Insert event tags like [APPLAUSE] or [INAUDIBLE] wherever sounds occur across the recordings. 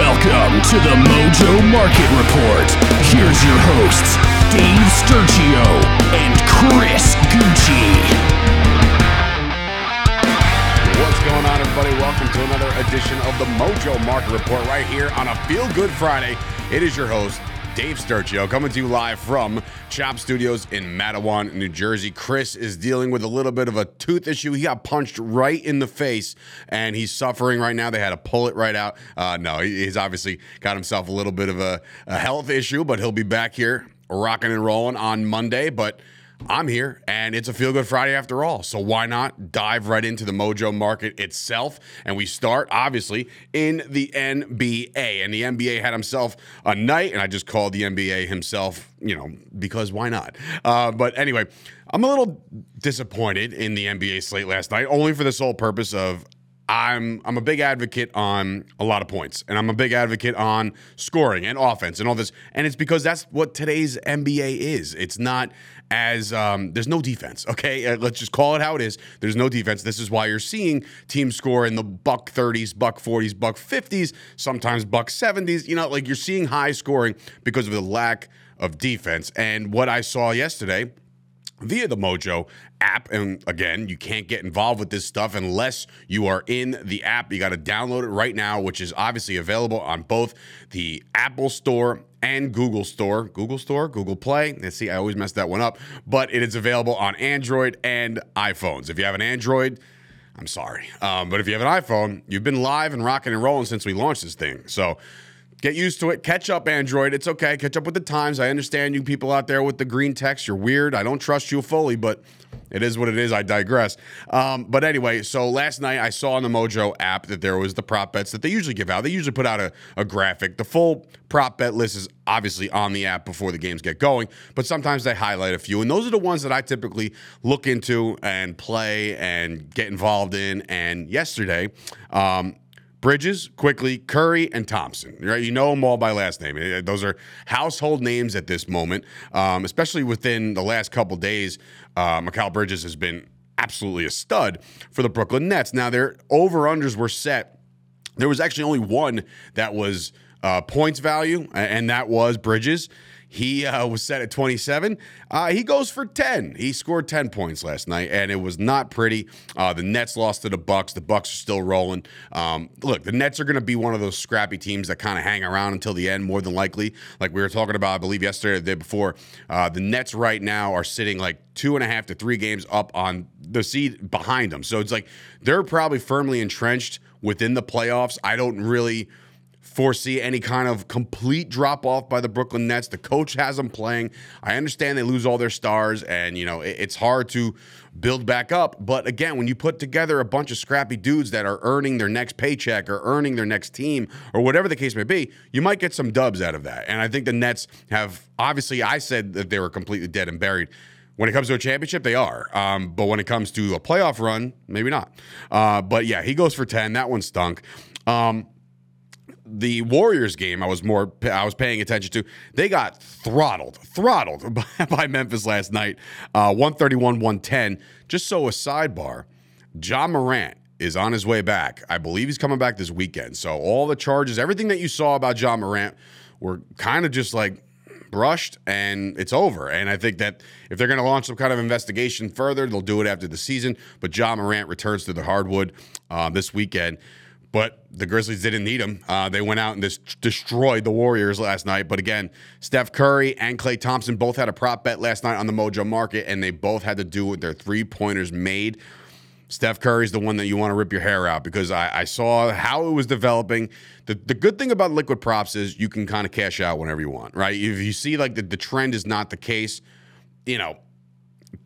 Welcome to the Mojo Market Report. Here's your hosts, Dave Sturchio and Chris Gucci. What's going on, everybody? Welcome to another edition of the Mojo Market Report right here on a Feel Good Friday. It is your host, Dave Sturchio, coming to you live from Chop Studios in Matawan, New Jersey. Chris is dealing with a little bit of a tooth issue. He got punched right in the face and he's suffering right now. They had to pull it right out. Uh, no, he's obviously got himself a little bit of a, a health issue, but he'll be back here rocking and rolling on Monday. But I'm here and it's a feel good Friday after all. So why not dive right into the mojo market itself? And we start obviously in the NBA. And the NBA had himself a night, and I just called the NBA himself, you know, because why not? Uh, but anyway, I'm a little disappointed in the NBA slate last night, only for the sole purpose of I'm I'm a big advocate on a lot of points, and I'm a big advocate on scoring and offense and all this. And it's because that's what today's NBA is. It's not as um, there's no defense. Okay, Uh, let's just call it how it is. There's no defense. This is why you're seeing teams score in the buck 30s, buck 40s, buck 50s, sometimes buck 70s. You know, like you're seeing high scoring because of the lack of defense. And what I saw yesterday via the Mojo app. And again, you can't get involved with this stuff unless you are in the app. You got to download it right now, which is obviously available on both the Apple Store and Google Store. Google Store, Google Play. Let's see, I always mess that one up, but it is available on Android and iPhones. If you have an Android, I'm sorry. Um, but if you have an iPhone, you've been live and rocking and rolling since we launched this thing. So get used to it. Catch up, Android. It's okay. Catch up with the times. I understand you people out there with the green text. You're weird. I don't trust you fully, but it is what it is. I digress. Um, but anyway, so last night I saw on the Mojo app that there was the prop bets that they usually give out. They usually put out a, a graphic. The full prop bet list is obviously on the app before the games get going, but sometimes they highlight a few. And those are the ones that I typically look into and play and get involved in. And yesterday, um, Bridges, Quickley, Curry, and Thompson. Right, you know them all by last name. Eh, Those are household names at this moment, um, especially within the last couple days. Uh, Mikal Bridges has been absolutely a stud for the Brooklyn Nets. Now their over unders were set. There was actually only one that was uh, points value, and that was Bridges. He uh, was set at 27. Uh, he goes for 10. He scored 10 points last night, and it was not pretty. Uh, the Nets lost to the Bucks. The Bucks are still rolling. Um, look, the Nets are going to be one of those scrappy teams that kind of hang around until the end, more than likely. Like we were talking about, I believe yesterday or the day before. Uh, the Nets right now are sitting like two and a half to three games up on the seed behind them. So it's like they're probably firmly entrenched within the playoffs. I don't really foresee any kind of complete drop off by the Brooklyn Nets. The coach has them playing. I understand they lose all their stars, and you know it- it's hard to build back up. But again, when you put together a bunch of scrappy dudes that are earning their next paycheck or earning their next team or whatever the case may be, you might get some dubs out of that. And I think the Nets have obviously. I said that they were completely dead and buried. When it comes to a championship, they are. Um, but when it comes to a playoff run, maybe not. Uh, but yeah, he goes for 10. That one stunk. Um, the Warriors game I was more I was paying attention to. They got throttled, throttled [LAUGHS] by, Memphis last night, uh, 131-110. Just so a sidebar, Ja Morant is on his way back. I believe he's coming back this weekend. So all the charges, everything that you saw about Ja Morant were kind of just like brushed and it's over. And I think that if they're going to launch some kind of investigation further, they'll do it after the season. But Ja Morant returns to the hardwood uh, this weekend. But the Grizzlies didn't need him. Uh, they went out and just destroyed the Warriors last night. But again, Steph Curry and Klay Thompson both had a prop bet last night on the Mojo Market, and they both had to do with their three pointers made. Steph Curry's the one that you want to rip your hair out because I, I saw how it was developing. The, the good thing about liquid props is you can kind of cash out whenever you want, right? If you see like the, the trend is not the case, you know,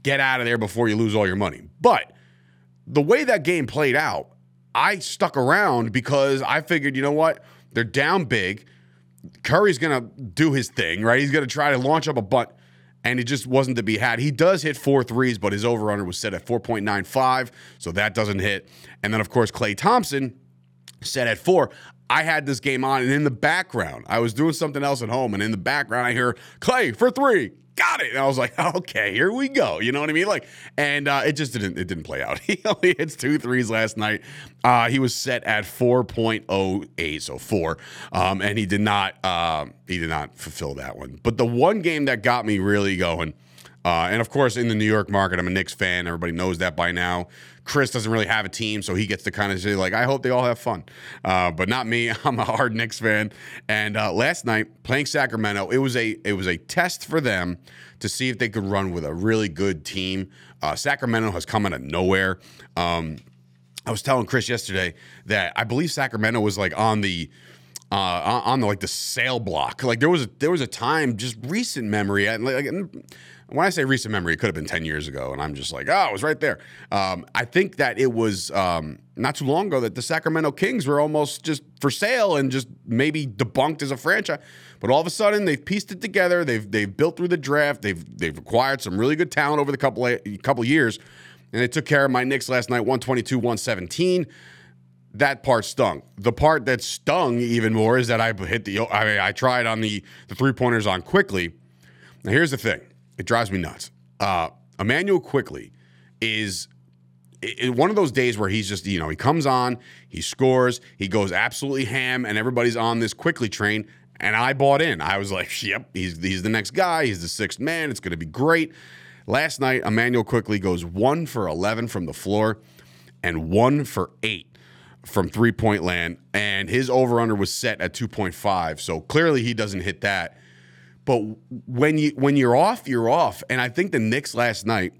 get out of there before you lose all your money. But the way that game played out, I stuck around because I figured, you know what? They're down big. Curry's going to do his thing, right? He's going to try to launch up a bunt, and it just wasn't to be had. He does hit four threes, but his over under was set at 4.95, so that doesn't hit. And then, of course, Klay Thompson set at four. I had this game on, and in the background, I was doing something else at home, and in the background, I hear Klay for three. Got it. And I was like, [LAUGHS] okay, here we go. You know what I mean? Like, and uh, it just didn't it didn't play out. [LAUGHS] He only hits two threes last night. Uh, he was set at 4.08, so four. Um, and he did not uh, he did not fulfill that one. But the one game that got me really going, uh, and of course in the New York market, I'm a Knicks fan. Everybody knows that by now. Chris doesn't really have a team, so he gets to kind of say like, "I hope they all have fun," uh, but not me. [LAUGHS] I'm a hard Knicks fan. And uh, last night playing Sacramento, it was a it was a test for them to see if they could run with a really good team. Uh, Sacramento has come out of nowhere. Um, I was telling Chris yesterday that I believe Sacramento was like on the uh, on the like the sale block. Like there was a, there was a time, just recent memory. Like, when I say recent memory, it could have been 10 years ago. And I'm just like, oh, it was right there. Um, I think that it was um, not too long ago that the Sacramento Kings were almost just for sale and just maybe debunked as a franchise. But all of a sudden, they've pieced it together. They've they've built through the draft. They've they've acquired some really good talent over the couple of, couple years, and they took care of my Knicks last night, 122, 117 that part stung. The part that stung even more is that I hit the. I mean, I tried on the the three pointers on Quickley. Now here's the thing: it drives me nuts. Uh, Immanuel Quickley is it, one of those days where he's just, you know, he comes on, he scores, he goes absolutely ham, and everybody's on this Quickley train. And I bought in. I was like, [LAUGHS] yep, he's, he's the next guy. He's the sixth man. It's going to be great. Last night, Immanuel Quickley goes one for 11 from the floor and one for eight from three point land. And his over under was set at 2.5. So clearly he doesn't hit that. But when you when you're off, you're off. And I think the Knicks last night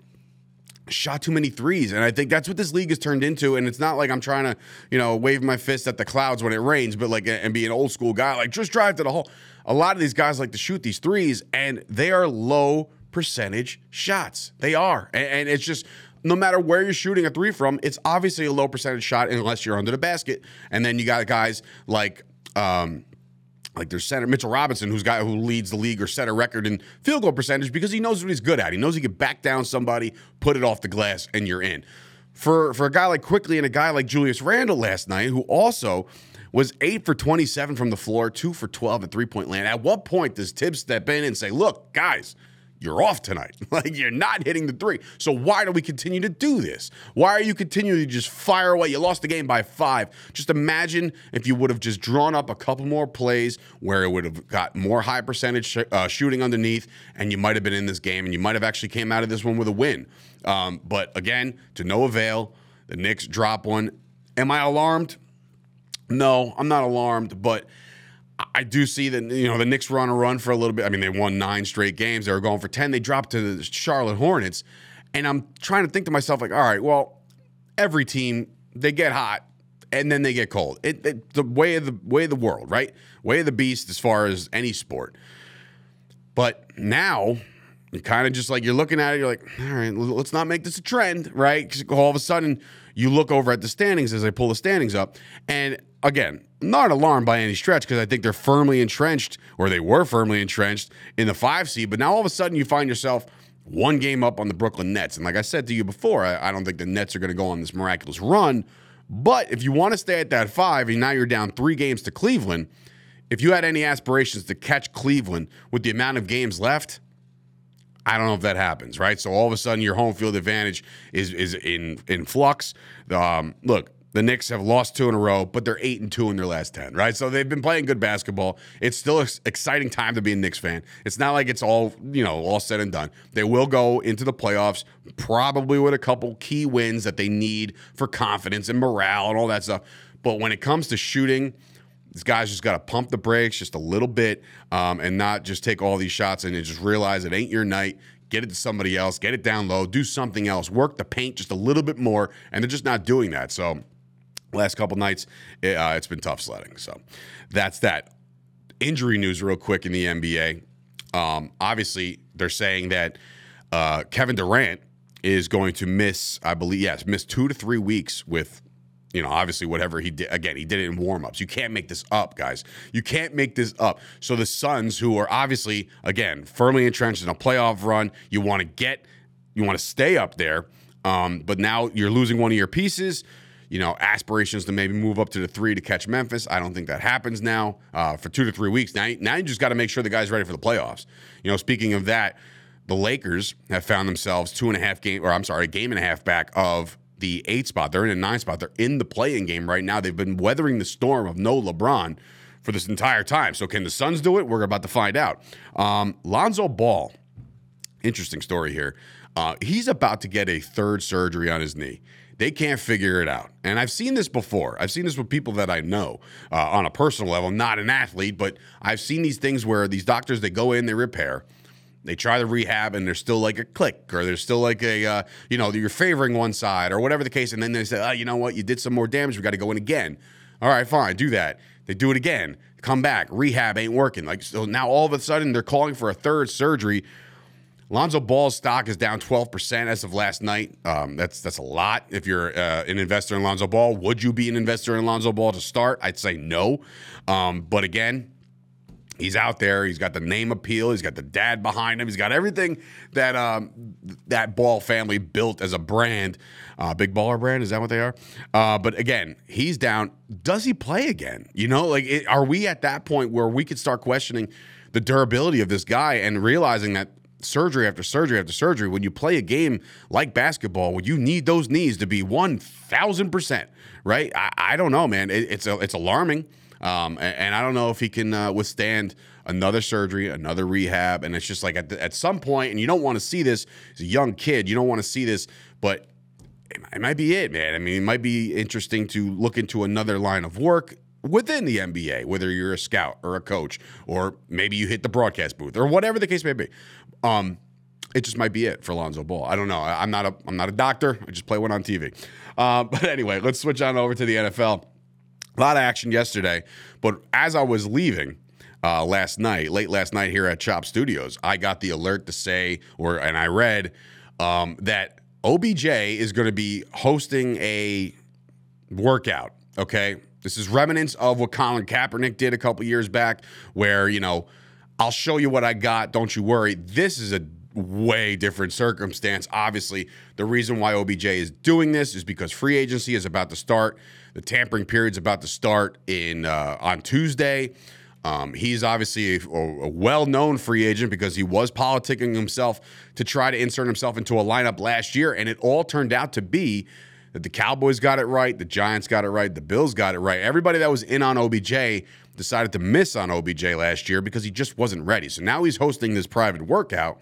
shot too many threes. And I think that's what this league has turned into. And it's not like I'm trying to, you know, wave my fist at the clouds when it rains, but like and be an old school guy, like just drive to the hole. A lot of these guys like to shoot these threes, and they are low percentage shots. They are. And, and it's just no matter where you're shooting a three from, it's obviously a low percentage shot unless you're under the basket. And then you got guys like um, like there's center Mitchell Robinson, who's guy who leads the league or set a record in field goal percentage because he knows what he's good at. He knows he can back down somebody, put it off the glass, and you're in. For for a guy like Quickley and a guy like Julius Randle last night, who also was eight for 27 from the floor, two for 12 at three point land. At what point does Thibs step in and say, "Look, guys"? You're off tonight. [LAUGHS] like you're not hitting the three. So why do we continue to do this? Why are you continuing to just fire away? You lost the game by five. Just imagine if you would have just drawn up a couple more plays where it would have got more high percentage sh- uh, shooting underneath, and you might have been in this game, and you might have actually came out of this one with a win. Um, but again, to no avail. The Knicks drop one. Am I alarmed? No, I'm not alarmed, but I do see that you know the Knicks were on a run for a little bit. I mean, they won nine straight games. They were going for ten. They dropped to the Charlotte Hornets, and I'm trying to think to myself like, all right, well, every team they get hot and then they get cold. It, it, the way of the way of the world, right? Way of the beast as far as any sport. But now you kind of just like you're looking at it, you're like, all right, let's not make this a trend, right? Because all of a sudden you look over at the standings as I pull the standings up, and again, not alarmed by any stretch because I think they're firmly entrenched, or they were firmly entrenched in the five seed. But now all of a sudden you find yourself one game up on the Brooklyn Nets. And like I said to you before, I, I don't think the Nets are going to go on this miraculous run. But if you want to stay at that five, and now you're down three games to Cleveland, if you had any aspirations to catch Cleveland with the amount of games left, I don't know if that happens, right? So all of a sudden, your home field advantage is is in in flux. Um, look, the Knicks have lost two in a row, but they're eight and two in their last ten, right? So they've been playing good basketball. It's still an exciting time to be a Knicks fan. It's not like it's all you know, all said and done. They will go into the playoffs probably with a couple key wins that they need for confidence and morale and all that stuff. But when it comes to shooting, these guys just got to pump the brakes just a little bit um, and not just take all these shots and just realize it ain't your night get it to somebody else, get it down low, do something else, work the paint just a little bit more, and they're just not doing that. So last couple nights, it, uh, it's been tough sledding. So that's that. Injury news, real quick in the NBA. Um, obviously, they're saying that uh, Kevin Durant is going to miss, I believe, yes, miss two to three weeks with, you know, obviously whatever he did. Again, he did it in warmups. You can't make this up, guys. You can't make this up. So the Suns, who are obviously, again, firmly entrenched in a playoff run, you want to get, you want to stay up there. Um, but now you're losing one of your pieces you know, aspirations to maybe move up to the three to catch Memphis. I don't think that happens now uh, for two to three weeks. Now, now you just got to make sure the guy's ready for the playoffs. You know, speaking of that, the Lakers have found themselves two and a half game, or I'm sorry, a game and a half back of the eight spot. They're in a nine spot. They're in the playing game right now. They've been weathering the storm of no LeBron for this entire time. So can the Suns do it? We're about to find out. Um, Lonzo Ball, interesting story here. Uh, he's about to get a third surgery on his knee. They can't figure it out. And I've seen this before. I've seen this with people that I know uh, on a personal level, not an athlete, but I've seen these things where these doctors, they go in, they repair, they try the rehab, and there's still like a click, or there's still like a, uh, you know, you're favoring one side, or whatever the case. And then they say, oh, you know what? You did some more damage. We got to go in again. All right, fine, do that. They do it again, come back, rehab ain't working. Like, so now all of a sudden they're calling for a third surgery Lonzo Ball's stock is down 12% as of last night. Um, that's that's a lot. If you're uh, an investor in Lonzo Ball, would you be an investor in Lonzo Ball to start? I'd say no. Um, but again, he's out there. He's got the name appeal. He's got the dad behind him. He's got everything that um, that Ball family built as a brand. Uh, big baller brand is that what they are? Uh, but again, he's down. Does he play again? You know, like it, are we at that point where we could start questioning the durability of this guy and realizing that surgery after surgery after surgery. When you play a game like basketball, when you need those knees to be one thousand percent, right? I, I, don't know, man. It, it's a, it's alarming, um, and, and, I don't know if he can uh, withstand another surgery, another rehab. And it's just like at, the, at some point, and you don't want to see this. As a young kid, you don't want to see this, but it might be it, man. I mean, it might be interesting to look into another line of work within the NBA, whether you're a scout or a coach, or maybe you hit the broadcast booth or whatever the case may be. Um, it just might be it for Lonzo Ball. I don't know. I, am not a I'm not a doctor. I just play one on TV. Uh, [LAUGHS] but anyway, let's switch on over to the NFL. A lot of action yesterday, but as I was leaving uh, last night, late last night here at Chop Studios, I got the alert to say, or and I read um, that OBJ is going to be hosting a workout. Okay, this is remnants of what Colin Kaepernick did a couple years back, where, you know, I'll show you what I got. Don't you worry. This is a way different circumstance. Obviously, the reason why OBJ is doing this is because free agency is about to start. The tampering period is about to start in uh, on Tuesday. Um, he's obviously a, a well-known free agent because he was politicking himself to try to insert himself into a lineup last year, and it all turned out to be that the Cowboys got it right, the Giants got it right, the Bills got it right. Everybody that was in on OBJ decided to miss on OBJ last year because he just wasn't ready. So now he's hosting this private workout.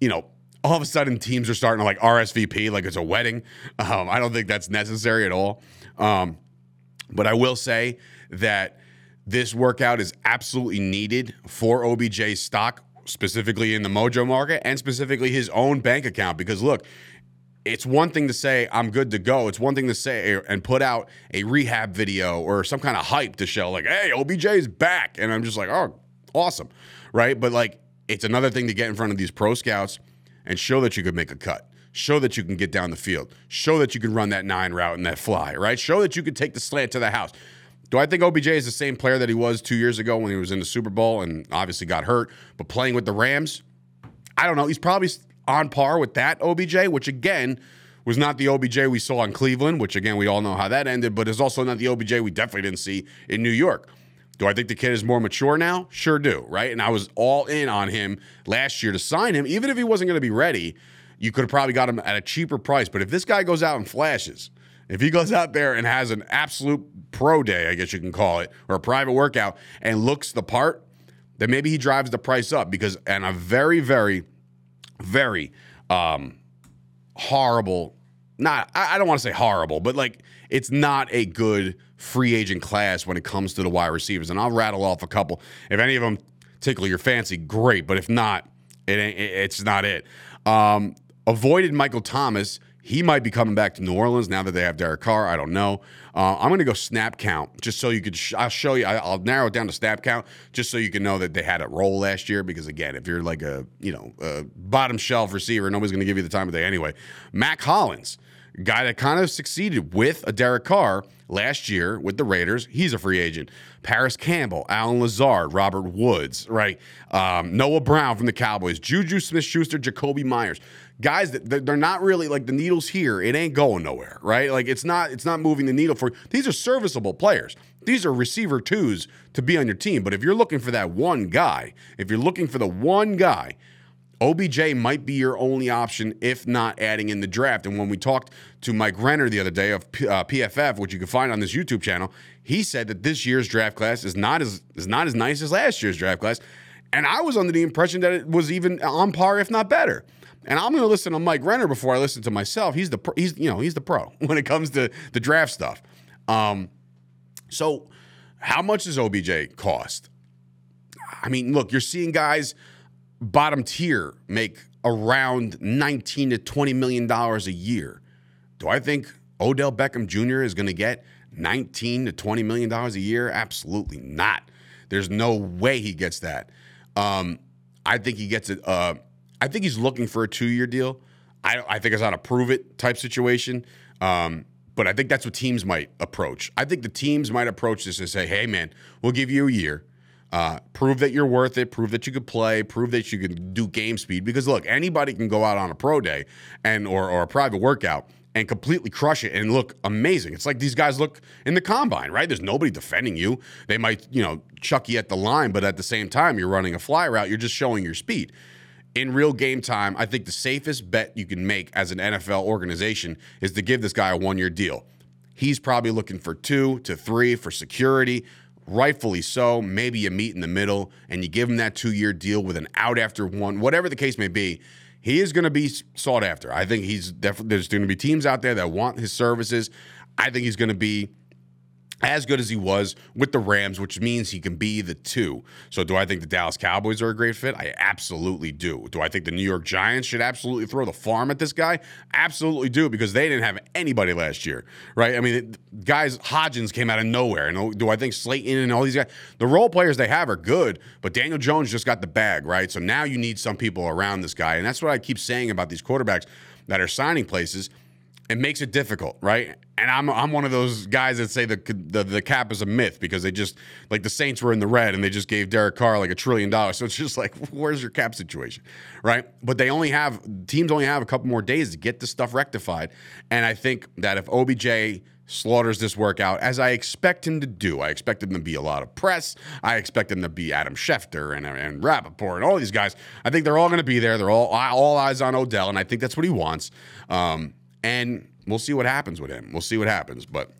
You know, all of a sudden teams are starting to like RSVP like it's a wedding. Um, I don't think that's necessary at all. Um, but I will say that this workout is absolutely needed for OBJ's stock, specifically in the Mojo market and specifically his own bank account. Because look, it's one thing to say I'm good to go. It's one thing to say and put out a rehab video or some kind of hype to show like, "Hey, OBJ is back," and I'm just like, "Oh, awesome," right? But like, it's another thing to get in front of these pro scouts and show that you could make a cut, show that you can get down the field, show that you can run that nine route and that fly, right? Show that you could take the slant to the house. Do I think OBJ is the same player that he was two years ago when he was in the Super Bowl and obviously got hurt, but playing with the Rams? I don't know. He's probably on par with that OBJ, which again was not the OBJ we saw in Cleveland, which again we all know how that ended, but is also not the OBJ we definitely didn't see in New York. Do I think the kid is more mature now? Sure do, right? And I was all in on him last year to sign him, even if he wasn't going to be ready. You could have probably got him at a cheaper price. But if this guy goes out and flashes, if he goes out there and has an absolute pro day, I guess you can call it, or a private workout and looks the part, then maybe he drives the price up because, and a very, very very um, horrible. Not, I, I don't want to say horrible, but like it's not a good free agent class when it comes to the wide receivers. And I'll rattle off a couple. If any of them tickle your fancy, great. But if not, it ain't, it's not it. Um, avoided Michael Thomas he might be coming back to New Orleans now that they have Derek Carr. I don't know. Uh, I'm going to go snap count just so you could. Sh- I'll show you. I, will narrow it down to snap count just so you can know that they had a role last year. Because again, if you're like a you know a bottom shelf receiver, nobody's going to give you the time of day anyway. Mack Hollins, guy that kind of succeeded with a Derek Carr last year with the Raiders. He's a free agent. Parris Campbell, Allen Lazard, Robert Woods, right? Um, Noah Brown from the Cowboys, Juju Smith Schuster, Jakobi Meyers guys that they're not really like the needles here. It ain't going nowhere, right? Like it's not it's not moving the needle for these are serviceable players. These are receiver twos to be on your team. But if you're looking for that one guy, if you're looking for the one guy, OBJ might be your only option if not adding in the draft. And when we talked to Mike Renner the other day of P- uh, PFF, which you can find on this YouTube channel, he said that this year's draft class is not as is not as nice as last year's draft class. And I was under the impression that it was even on par, if not better. And I'm going to listen to Mike Renner before I listen to myself. He's the pro, he's you know he's the pro [LAUGHS] when it comes to the draft stuff. Um, so how much does OBJ cost? I mean, look, you're seeing guys bottom tier make around 19 to 20 million dollars a year. Do I think Odell Beckham Jr. is going to get 19 to 20 million dollars a year? Absolutely not. There's no way he gets that. Um, I think he gets it. Uh, I think he's looking for a two-year deal. I, I think it's on a prove it type situation. Um, but I think that's what teams might approach. I think the teams might approach this and say, "Hey, man, we'll give you a year." Uh, prove that you're worth it. Prove that you could play. Prove that you can do game speed. Because look, anybody can go out on a pro day and or, or a private workout and completely crush it and look amazing. It's like these guys look in the combine, right? There's nobody defending you. They might, you know, chuck you at the line, but at the same time, you're running a fly route. You're just showing your speed. In real game time, I think the safest bet you can make as an NFL organization is to give this guy a one year deal. He's probably looking for two to three for security, rightfully so. Maybe you meet in the middle and you give him that two year deal with an out after one, whatever the case may be. He is going to be sought after. I think he's definitely, there's going to be teams out there that want his services. I think he's going to be as good as he was with the Rams, which means he can be the two. So, do I think the Dallas Cowboys are a great fit? I absolutely do. Do I think the New York Giants should absolutely throw the farm at this guy? Absolutely do, because they didn't have anybody last year, right? I mean, guys, Hodgins came out of nowhere. And do I think Slayton and all these guys, the role players they have are good, but Daniel Jones just got the bag, right? So now you need some people around this guy. And that's what I keep saying about these quarterbacks that are signing places it makes it difficult, right? And I'm I'm one of those guys that say the, the the cap is a myth because they just like the Saints were in the red and they just gave Derek Carr like a trillion dollars. So it's just like [LAUGHS] where's your cap situation, right? But they only have teams only have a couple more days to get this stuff rectified, and I think that if OBJ slaughters this workout as I expect him to do. I expect him to be a lot of press. I expect him to be Adam Schefter and, and Rapoport and all these guys. I think they're all going to be there. They're all all eyes on Odell, and I think that's what he wants. Um, and we'll see what happens with him. We'll see what happens. But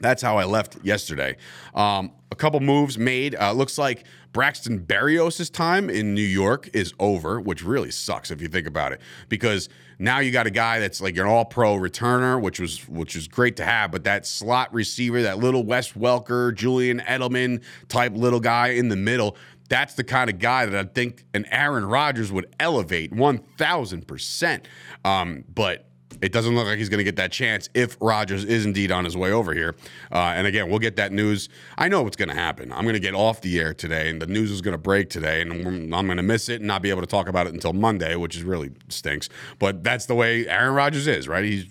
that's how I left yesterday. Um, a couple moves made. Uh, looks like Braxton Berrios' time in New York is over, which really sucks if you think about it, because now you got a guy that's like an All-Pro returner, which was which is great to have, but that slot receiver, that little Wes Welker, Julian Edelman type little guy in the middle. That's the kind of guy that I think an Aaron Rodgers would elevate 1000%. Um, but it doesn't look like he's going to get that chance if Rodgers is indeed on his way over here. Uh, and again, we'll get that news. I know what's going to happen. I'm going to get off the air today, and the news is going to break today, and I'm going to miss it and not be able to talk about it until Monday, which is really stinks. But that's the way Aaron Rodgers is, right? He's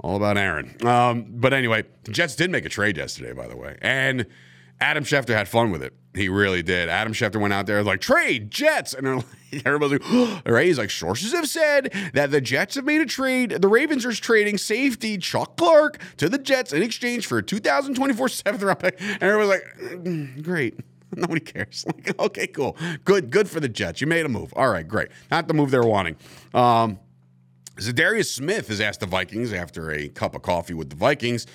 all about Aaron. Um, but anyway, the Jets did make a trade yesterday, by the way, and Adam Schefter had fun with it. He really did. Adam Schefter went out there like trade Jets, and [LAUGHS] everybody's like, oh, [GASPS] right? He's like, sources have said that the Jets have made a trade. The Ravens are trading safety Chuck Clark to the Jets in exchange for a 2024 seventh round pick. And everybody's like, mm, great. [LAUGHS] Nobody cares. [LAUGHS] Like, okay, cool, good, good for the Jets. You made a move. All right, great. Not the move they're wanting. Um, Za'Darius Smith has asked the Vikings after a cup of coffee with the Vikings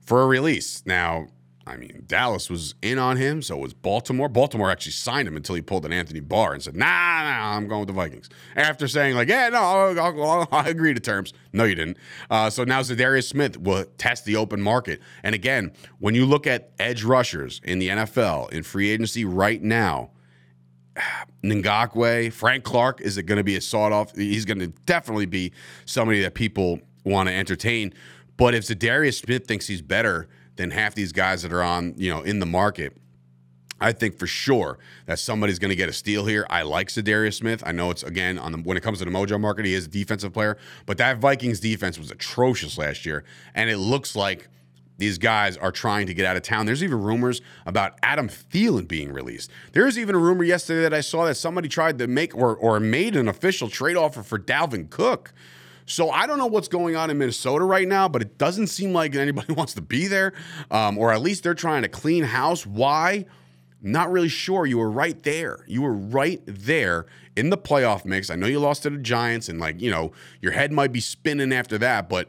for a release. Now, I mean, Dallas was in on him, so was Baltimore. Baltimore actually signed him until he pulled an Anthony Barr and said, "Nah, nah, I'm going with the Vikings." After saying like, "Yeah, no, I'll, I'll, I'll agree to terms." No, you didn't. Uh, so now Za'Darius Smith will test the open market. And again, when you look at edge rushers in the NFL in free agency right now, [SIGHS] Ngakoue, Frank Clark is it going to be a sought off? He's going to definitely be somebody that people want to entertain. But if Za'Darius Smith thinks he's better than half these guys that are on, you know, in the market. I think for sure that somebody's going to get a steal here. I like Za'Darius Smith. I know it's again on the when it comes to the Mojo market, he is a defensive player, but that Vikings defense was atrocious last year, and it looks like these guys are trying to get out of town. There's even rumors about Adam Thielen being released. There's even a rumor yesterday that I saw that somebody tried to make or or made an official trade offer for Dalvin Cook. So I don't know what's going on in Minnesota right now, but it doesn't seem like anybody [LAUGHS] wants to be there, um, or at least they're trying to clean house. Why? not really sure. You were right there. You were right there in the playoff mix. I know you lost to the Giants, and like, you know, your head might be spinning after that, but,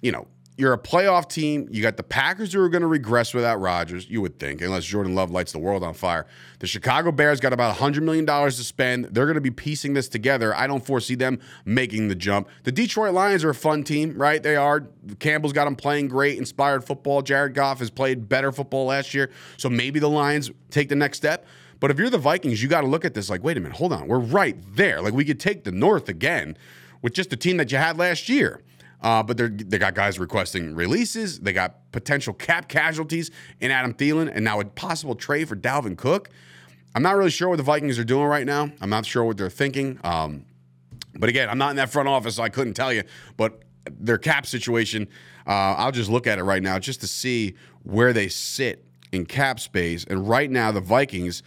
you know, you're a playoff team. You got the Packers who are going to regress without Rodgers, you would think, unless Jordan Love lights the world on fire. The Chicago Bears got about $100 million to spend. They're going to be piecing this together. I don't foresee them making the jump. The Detroit Lions are a fun team, right? They are. Campbell's got them playing great, inspired football. Jared Goff has played better football last year. So maybe the Lions take the next step. But if you're the Vikings, you got to look at this like, wait a minute, hold on. We're right there. Like we could take the North again with just the team that you had last year. Uh, but they they got guys requesting releases. They got potential cap casualties in Adam Thielen, and now a possible trade for Dalvin Cook. I'm not really sure what the Vikings are doing right now. I'm not sure what they're thinking. Um, but again, I'm not in that front office, so I couldn't tell you. But their cap situation, uh, I'll just look at it right now just to see where they sit in cap space. And right now, the Vikings.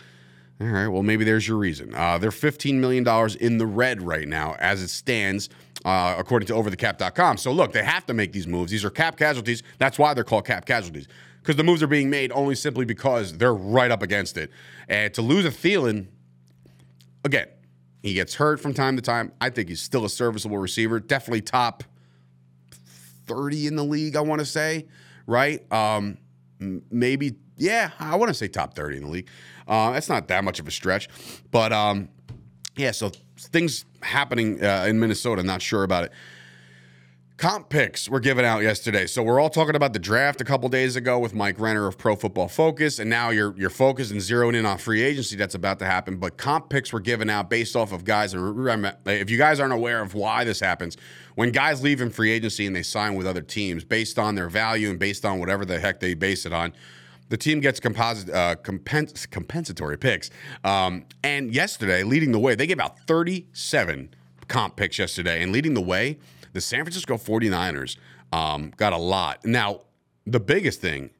All right, well, maybe there's your reason. Uh, they're $15 million in the red right now as it stands uh, according to overthecap.com. So look, they have to make these moves. These are cap casualties. That's why they're called cap casualties because the moves are being made only simply because they're right up against it. And to lose a Thielen, again, he gets hurt from time to time. I think he's still a serviceable receiver, definitely top 30 in the league, I want to say, right? Um, maybe, yeah, I want to say top 30 in the league. Uh, that's not that much of a stretch. But um, yeah, so things happening uh, in Minnesota. Not sure about it. Comp picks were given out yesterday. So we're all talking about the draft a couple days ago with Mike Renner of Pro Football Focus, and now you're you're focused and zeroing in on free agency that's about to happen. But comp picks were given out based off of guys. If you guys aren't aware of why this happens, when guys leave in free agency and they sign with other teams based on their value and based on whatever the heck they base it on, the team gets composite, uh, compens- compensatory picks. Um, and yesterday, leading the way, they gave out 37 comp picks yesterday. And leading the way, the San Francisco 49ers um, got a lot. Now, the biggest thing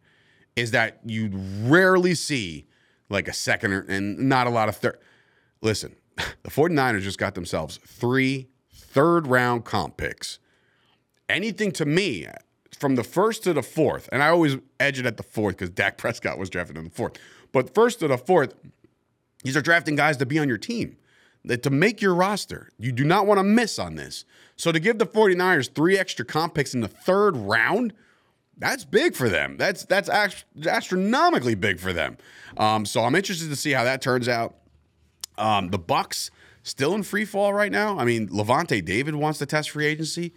is that you rarely see like a second or, and not a lot of third. Listen, [LAUGHS] the 49ers just got themselves three third round comp picks. Anything to me from the first to the fourth, and I always edge it at the fourth because Dak Prescott was drafted in the fourth. But first to the fourth, these are drafting guys to be on your team, to make your roster. You do not want to miss on this. So to give the 49ers three extra comp picks in the third round, that's big for them. That's that's astronomically big for them. Um, so I'm interested to see how that turns out. Um, the Bucks still in free fall right now. I mean, Lavonte David wants to test free agency.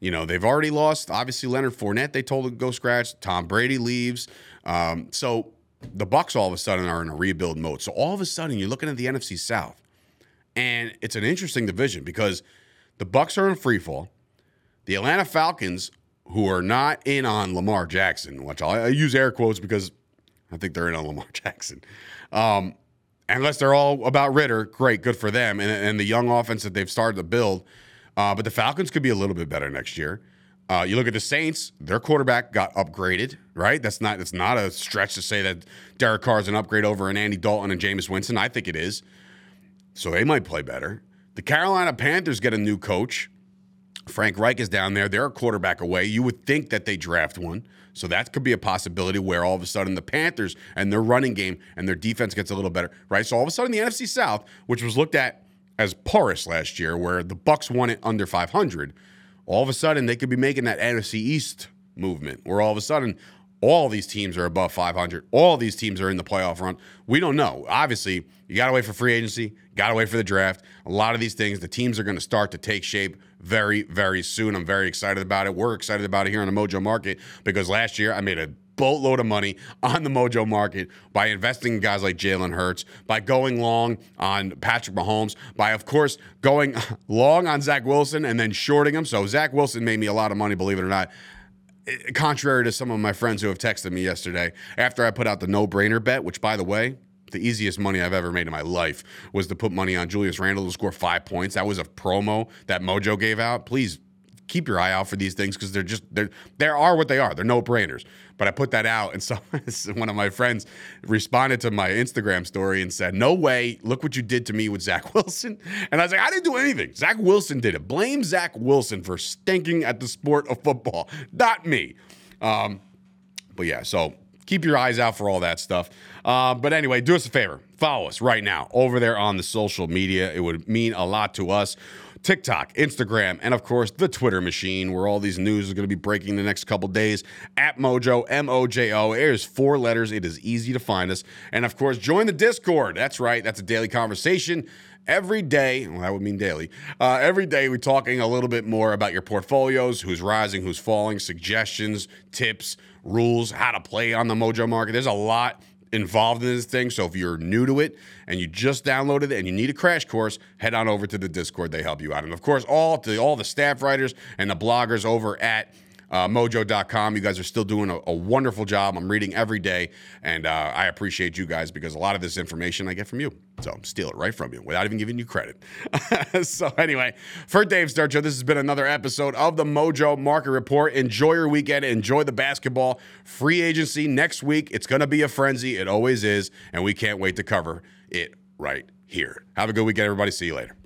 You know, they've already lost. Obviously, Leonard Fournette, they told to go scratch. Tom Brady leaves. Um, so the Bucks all of a sudden are in a rebuild mode. So all of a sudden, you're looking at the NFC South, and it's an interesting division because the Bucks are in free fall. The Atlanta Falcons, who are not in on Lamar Jackson, which i'll use air quotes because I think they're in on Lamar [LAUGHS] Jackson. Um, unless they're all about Ridder, great, good for them. And, and the young offense that they've started to build uh, but the Falcons could be a little bit better next year. Uh, you look at the Saints; their quarterback got upgraded, right? That's not that's not a stretch to say that Derek Carr is an upgrade over an Andy Dalton and Jameis Winston. I think it is. So they might play better. The Carolina Panthers get a new coach. Frank Reich is down there. They're a quarterback away. You would think that they draft one. So that could be a possibility where all of a sudden the Panthers and their running game and their defense gets a little better, right? So all of a sudden the NFC South, which was looked at as porous last year, where the Bucks won it under 500. All of a sudden, they could be making that NFC East movement, where all of a sudden all these teams are above 500. All these teams are in the playoff run. We don't know. Obviously, you got to wait for free agency, got to wait for the draft. A lot of these things, the teams are going to start to take shape very, very soon. I'm very excited about it. We're excited about it here on the Mojo Market because last year I made a boatload of money on the mojo market by investing in guys like Jalen Hurts, by going long on Patrick Mahomes, by, of course, going [LAUGHS] long on Zach Wilson and then shorting him. So Zach Wilson made me a lot of money, believe it or not. Eh, contrary to some of my friends who have texted me yesterday after I put out the no brainer bet, which, by the way, the easiest money I've ever made in my life was to put money on Julius Randle to score five points. That was a promo that Mojo gave out. Please keep your eye out for these things because they're just they're they are what they are. They're no brainers. But I put that out, and [LAUGHS] so one of my friends responded to my Instagram story and said, "No way! Look what you did to me with Zach [LAUGHS] Wilson." And I was like, "I didn't do anything. Zach Wilson did it. Blame Zach Wilson for stinking at the sport of football, not me." Um, but yeah, so keep your eyes out for all that stuff. Uh, but anyway, do us a favor. Follow us right now over there on the social media. It would mean a lot to us. TikTok, Instagram, and of course the Twitter machine, where all these news is going to be breaking the next couple days. At Mojo, M O J O. It is four letters. It is easy to find us. And of course, join the Discord. That's right. That's a daily conversation every day, well, that would mean daily, uh, every day we're talking a little bit more about your portfolios, who's rising, who's falling, suggestions, tips, rules, how to play on the Mojo market. There's a lot involved in this thing. So if you're new to it and you just downloaded it and you need a crash course, head on over to the Discord. They help you out. And of course, all to all the staff writers and the bloggers over at uh, mojo.com. You guys are still doing a, a, wonderful job. I'm reading every day, and uh, I appreciate you guys because a lot of this information I get from you. So I steal it right from you without even giving you credit. [LAUGHS] so, anyway, for Dave Sturchio, this has been another episode of the Mojo Market Report. Enjoy your weekend. Enjoy the basketball. Free agency next week. It's going to be a frenzy. It always is. And we can't wait to cover it right here. Have a good weekend, everybody. See you later.